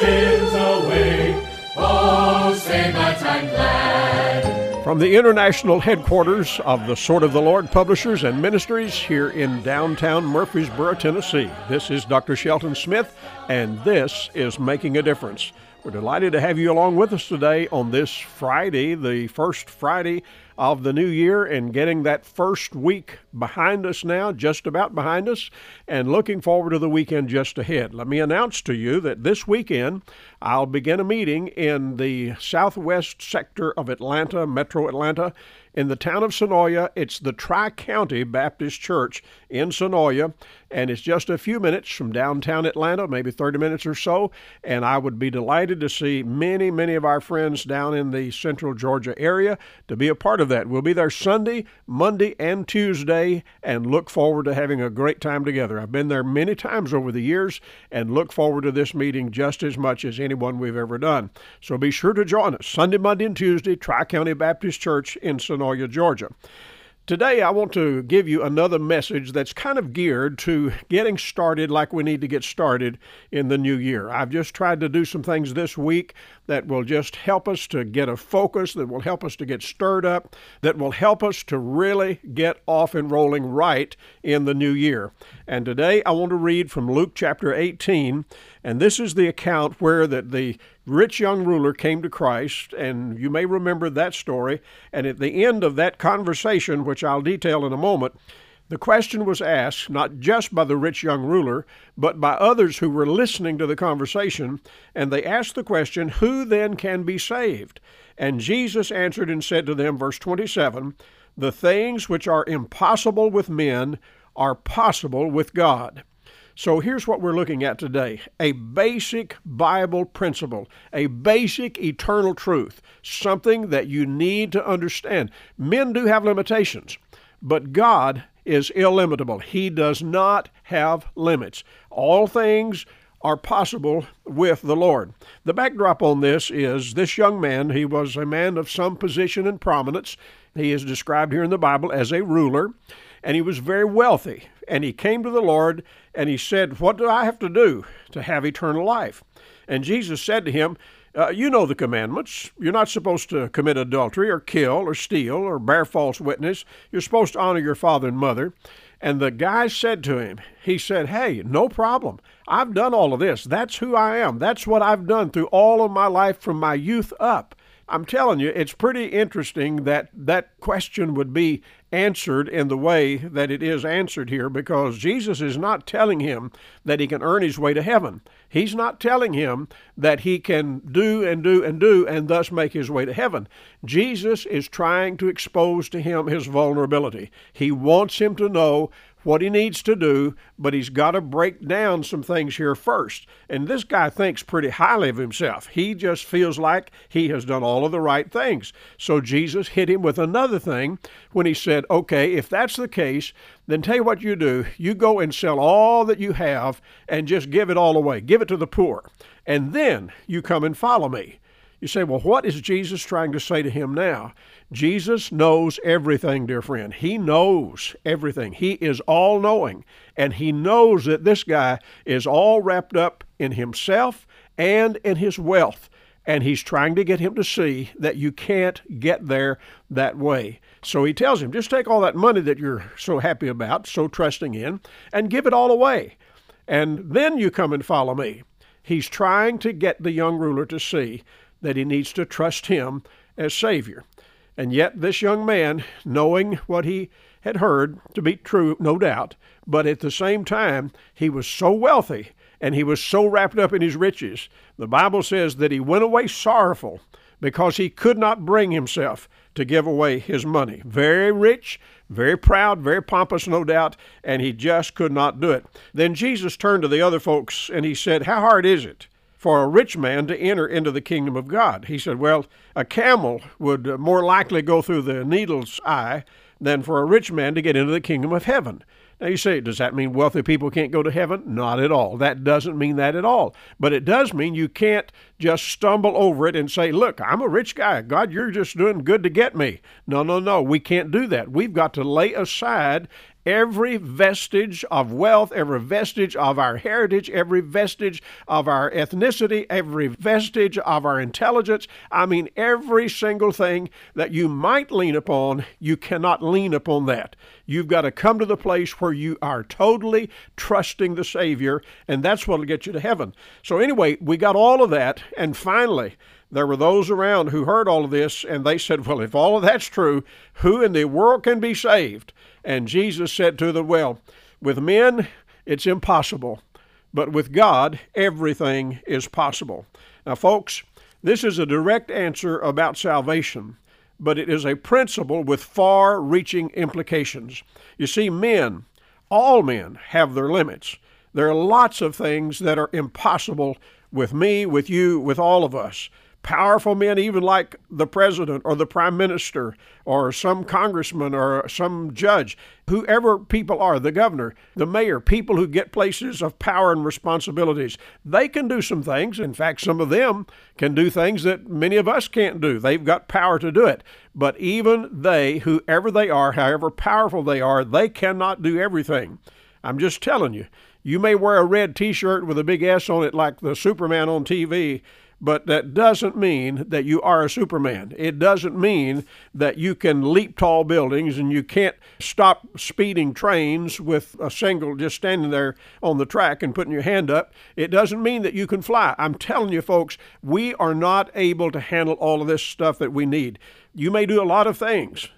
sins away. Oh, say that I'm glad. From the international headquarters of the Sword of the Lord Publishers and Ministries here in downtown Murfreesboro, Tennessee, this is Dr. Shelton Smith, and this is Making a Difference. We're delighted to have you along with us today on this Friday, the first Friday of the new year, and getting that first week behind us now, just about behind us, and looking forward to the weekend just ahead. Let me announce to you that this weekend I'll begin a meeting in the southwest sector of Atlanta, metro Atlanta, in the town of Senoia. It's the Tri County Baptist Church in Senoia, and it's just a few minutes from downtown Atlanta, maybe 30 minutes or so. And I would be delighted to see many, many of our friends down in the central Georgia area to be a part of that. We'll be there Sunday, Monday, and Tuesday, and look forward to having a great time together. I've been there many times over the years and look forward to this meeting just as much as anyone we've ever done. So be sure to join us Sunday, Monday, and Tuesday, Tri County Baptist Church in Senoia, Georgia. Today, I want to give you another message that's kind of geared to getting started like we need to get started in the new year. I've just tried to do some things this week that will just help us to get a focus, that will help us to get stirred up, that will help us to really get off and rolling right in the new year. And today, I want to read from Luke chapter 18, and this is the account where that the rich young ruler came to Christ, and you may remember that story. And at the end of that conversation, which I'll detail in a moment, the question was asked not just by the rich young ruler, but by others who were listening to the conversation, and they asked the question, Who then can be saved? And Jesus answered and said to them, verse 27, The things which are impossible with men are possible with God. So here's what we're looking at today a basic Bible principle, a basic eternal truth, something that you need to understand. Men do have limitations, but God is illimitable. He does not have limits. All things are possible with the Lord. The backdrop on this is this young man, he was a man of some position and prominence. He is described here in the Bible as a ruler, and he was very wealthy. And he came to the Lord and he said, What do I have to do to have eternal life? And Jesus said to him, uh, You know the commandments. You're not supposed to commit adultery or kill or steal or bear false witness. You're supposed to honor your father and mother. And the guy said to him, He said, Hey, no problem. I've done all of this. That's who I am. That's what I've done through all of my life from my youth up. I'm telling you, it's pretty interesting that that question would be answered in the way that it is answered here because Jesus is not telling him that he can earn his way to heaven. He's not telling him that he can do and do and do and thus make his way to heaven. Jesus is trying to expose to him his vulnerability. He wants him to know what he needs to do, but he's got to break down some things here first. And this guy thinks pretty highly of himself. He just feels like he has done all of the right things. So Jesus hit him with another thing when he said, Okay, if that's the case, then tell you what you do. You go and sell all that you have and just give it all away, give it to the poor. And then you come and follow me. You say, well, what is Jesus trying to say to him now? Jesus knows everything, dear friend. He knows everything. He is all knowing. And he knows that this guy is all wrapped up in himself and in his wealth. And he's trying to get him to see that you can't get there that way. So he tells him, just take all that money that you're so happy about, so trusting in, and give it all away. And then you come and follow me. He's trying to get the young ruler to see that he needs to trust him as Savior. And yet, this young man, knowing what he had heard to be true, no doubt, but at the same time, he was so wealthy and he was so wrapped up in his riches. The Bible says that he went away sorrowful because he could not bring himself to give away his money. Very rich, very proud, very pompous, no doubt, and he just could not do it. Then Jesus turned to the other folks and he said, How hard is it? For a rich man to enter into the kingdom of God. He said, Well, a camel would more likely go through the needle's eye than for a rich man to get into the kingdom of heaven. Now you say, does that mean wealthy people can't go to heaven? Not at all. That doesn't mean that at all. But it does mean you can't just stumble over it and say, look, I'm a rich guy. God, you're just doing good to get me. No, no, no. We can't do that. We've got to lay aside every vestige of wealth, every vestige of our heritage, every vestige of our ethnicity, every vestige of our intelligence. I mean, every single thing that you might lean upon, you cannot lean upon that. You've got to come to the place where you are totally trusting the Savior, and that's what'll get you to heaven. So, anyway, we got all of that, and finally, there were those around who heard all of this and they said, Well, if all of that's true, who in the world can be saved? And Jesus said to them, Well, with men, it's impossible, but with God, everything is possible. Now, folks, this is a direct answer about salvation, but it is a principle with far reaching implications. You see, men, all men, have their limits. There are lots of things that are impossible with me, with you, with all of us powerful men, even like the president or the prime minister or some congressman or some judge, whoever people are, the governor, the mayor, people who get places of power and responsibilities, they can do some things. In fact, some of them can do things that many of us can't do. They've got power to do it. But even they, whoever they are, however powerful they are, they cannot do everything. I'm just telling you. You may wear a red t shirt with a big S on it like the Superman on TV, but that doesn't mean that you are a Superman. It doesn't mean that you can leap tall buildings and you can't stop speeding trains with a single just standing there on the track and putting your hand up. It doesn't mean that you can fly. I'm telling you, folks, we are not able to handle all of this stuff that we need. You may do a lot of things,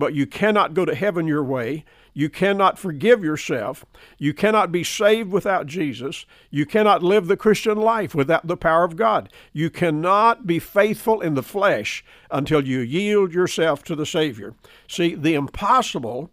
but you cannot go to heaven your way. You cannot forgive yourself. You cannot be saved without Jesus. You cannot live the Christian life without the power of God. You cannot be faithful in the flesh until you yield yourself to the Savior. See, the impossible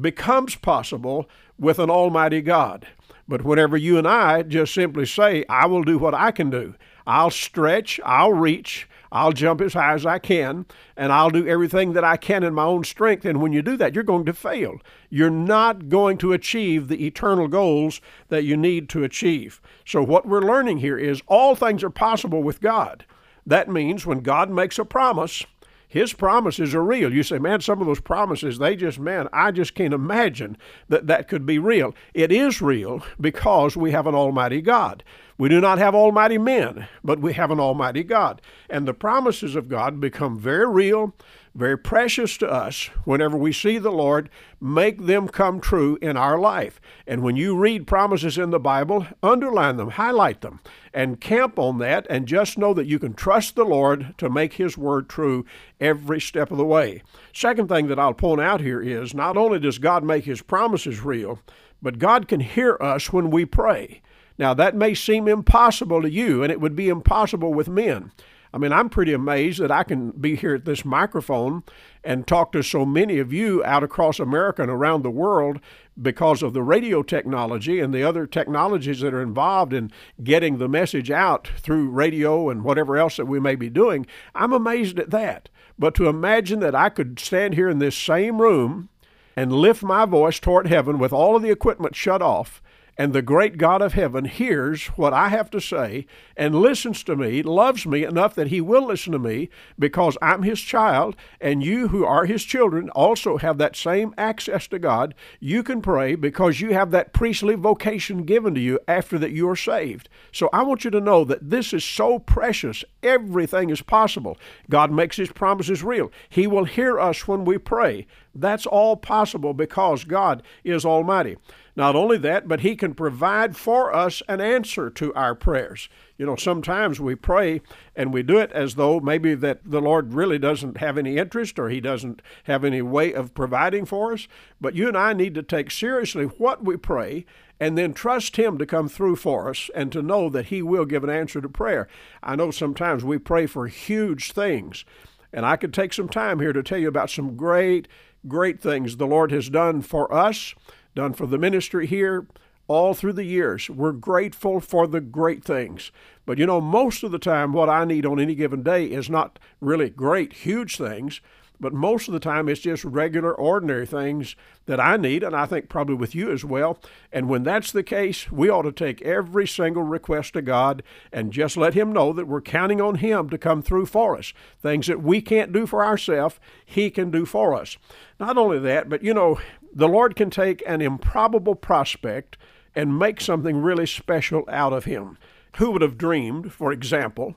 becomes possible with an Almighty God. But whenever you and I just simply say, I will do what I can do, I'll stretch, I'll reach, I'll jump as high as I can, and I'll do everything that I can in my own strength. And when you do that, you're going to fail. You're not going to achieve the eternal goals that you need to achieve. So, what we're learning here is all things are possible with God. That means when God makes a promise, his promises are real. You say, man, some of those promises, they just, man, I just can't imagine that that could be real. It is real because we have an Almighty God. We do not have almighty men, but we have an almighty God. And the promises of God become very real, very precious to us whenever we see the Lord make them come true in our life. And when you read promises in the Bible, underline them, highlight them, and camp on that, and just know that you can trust the Lord to make His word true every step of the way. Second thing that I'll point out here is not only does God make His promises real, but God can hear us when we pray. Now, that may seem impossible to you, and it would be impossible with men. I mean, I'm pretty amazed that I can be here at this microphone and talk to so many of you out across America and around the world because of the radio technology and the other technologies that are involved in getting the message out through radio and whatever else that we may be doing. I'm amazed at that. But to imagine that I could stand here in this same room and lift my voice toward heaven with all of the equipment shut off and the great God of heaven hears what I have to say and listens to me, loves me enough that he will listen to me because I'm his child, and you who are his children also have that same access to God. You can pray because you have that priestly vocation given to you after that you are saved. So I want you to know that this is so precious. Everything is possible. God makes his promises real. He will hear us when we pray. That's all possible because God is Almighty. Not only that, but He can provide for us an answer to our prayers. You know, sometimes we pray and we do it as though maybe that the Lord really doesn't have any interest or He doesn't have any way of providing for us. But you and I need to take seriously what we pray and then trust Him to come through for us and to know that He will give an answer to prayer. I know sometimes we pray for huge things. And I could take some time here to tell you about some great, great things the Lord has done for us done for the ministry here all through the years. We're grateful for the great things. But you know, most of the time, what I need on any given day is not really great, huge things, but most of the time it's just regular, ordinary things that I need, and I think probably with you as well. And when that's the case, we ought to take every single request to God and just let Him know that we're counting on Him to come through for us. Things that we can't do for ourselves, He can do for us. Not only that, but you know, the Lord can take an improbable prospect and make something really special out of him. Who would have dreamed, for example,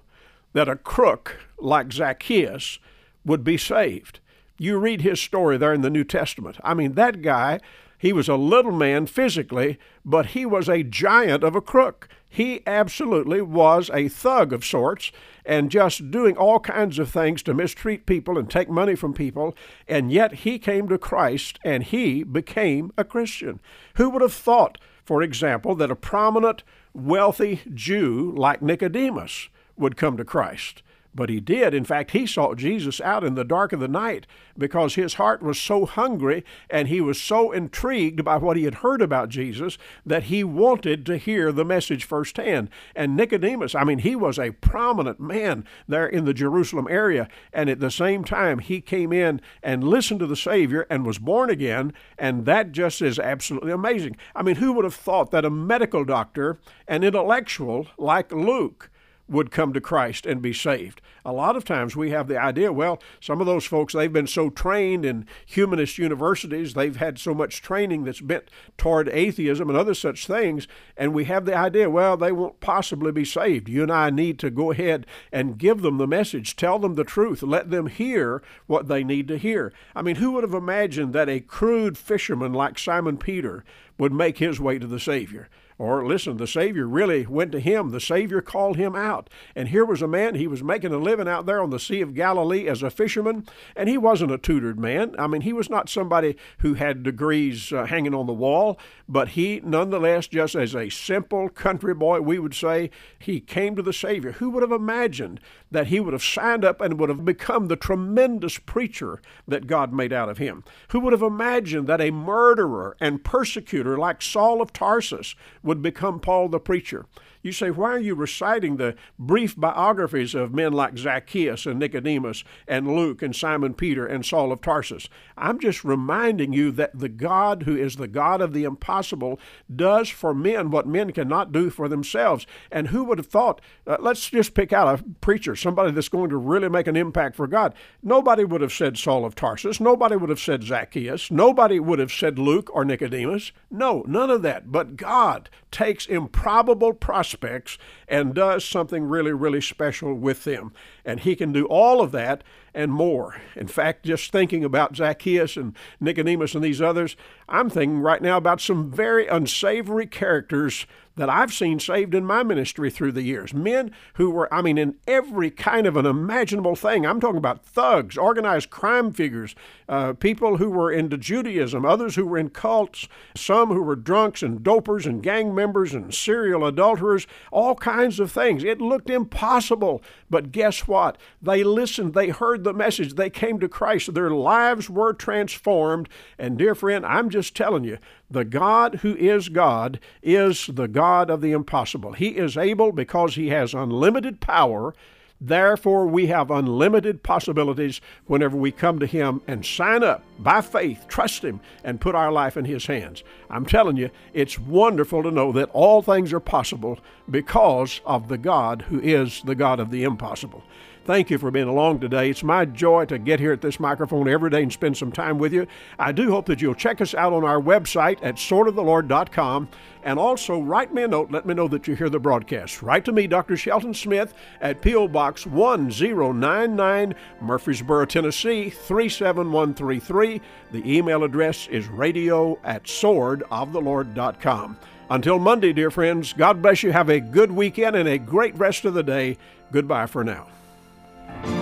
that a crook like Zacchaeus would be saved? You read his story there in the New Testament. I mean, that guy, he was a little man physically, but he was a giant of a crook. He absolutely was a thug of sorts and just doing all kinds of things to mistreat people and take money from people. And yet he came to Christ and he became a Christian. Who would have thought, for example, that a prominent, wealthy Jew like Nicodemus would come to Christ? But he did. In fact, he sought Jesus out in the dark of the night because his heart was so hungry and he was so intrigued by what he had heard about Jesus that he wanted to hear the message firsthand. And Nicodemus, I mean, he was a prominent man there in the Jerusalem area. And at the same time, he came in and listened to the Savior and was born again. And that just is absolutely amazing. I mean, who would have thought that a medical doctor, an intellectual like Luke, would come to Christ and be saved. A lot of times we have the idea, well, some of those folks, they've been so trained in humanist universities, they've had so much training that's bent toward atheism and other such things, and we have the idea, well, they won't possibly be saved. You and I need to go ahead and give them the message, tell them the truth, let them hear what they need to hear. I mean, who would have imagined that a crude fisherman like Simon Peter would make his way to the Savior? Or listen, the Savior really went to him. The Savior called him out. And here was a man, he was making a living out there on the Sea of Galilee as a fisherman, and he wasn't a tutored man. I mean, he was not somebody who had degrees uh, hanging on the wall, but he, nonetheless, just as a simple country boy, we would say, he came to the Savior. Who would have imagined that he would have signed up and would have become the tremendous preacher that God made out of him? Who would have imagined that a murderer and persecutor like Saul of Tarsus would become Paul the preacher. You say, why are you reciting the brief biographies of men like Zacchaeus and Nicodemus and Luke and Simon Peter and Saul of Tarsus? I'm just reminding you that the God who is the God of the impossible does for men what men cannot do for themselves. And who would have thought, uh, let's just pick out a preacher, somebody that's going to really make an impact for God. Nobody would have said Saul of Tarsus. Nobody would have said Zacchaeus. Nobody would have said Luke or Nicodemus. No, none of that. But God takes improbable prospects and does something really, really special with them. And He can do all of that and more. In fact, just thinking about Zacchaeus and Nicodemus and these others, I'm thinking right now about some very unsavory characters that I've seen saved in my ministry through the years. Men who were, I mean, in every kind of an imaginable thing. I'm talking about thugs, organized crime figures, uh, people who were into Judaism, others who were in cults, some who were drunks and dopers and gang members and serial adulterers, all kinds of things. It looked impossible. But guess what? They listened, they heard the message, they came to Christ, their lives were transformed. And, dear friend, I'm just telling you, the God who is God is the God of the impossible. He is able because He has unlimited power. Therefore, we have unlimited possibilities whenever we come to Him and sign up by faith, trust Him, and put our life in His hands. I'm telling you, it's wonderful to know that all things are possible because of the God who is the God of the impossible. Thank you for being along today. It's my joy to get here at this microphone every day and spend some time with you. I do hope that you'll check us out on our website at swordofthelord.com and also write me a note. Let me know that you hear the broadcast. Write to me, Dr. Shelton Smith, at P.O. Box 1099, Murfreesboro, Tennessee 37133. The email address is radio at swordofthelord.com. Until Monday, dear friends, God bless you. Have a good weekend and a great rest of the day. Goodbye for now. Thank you.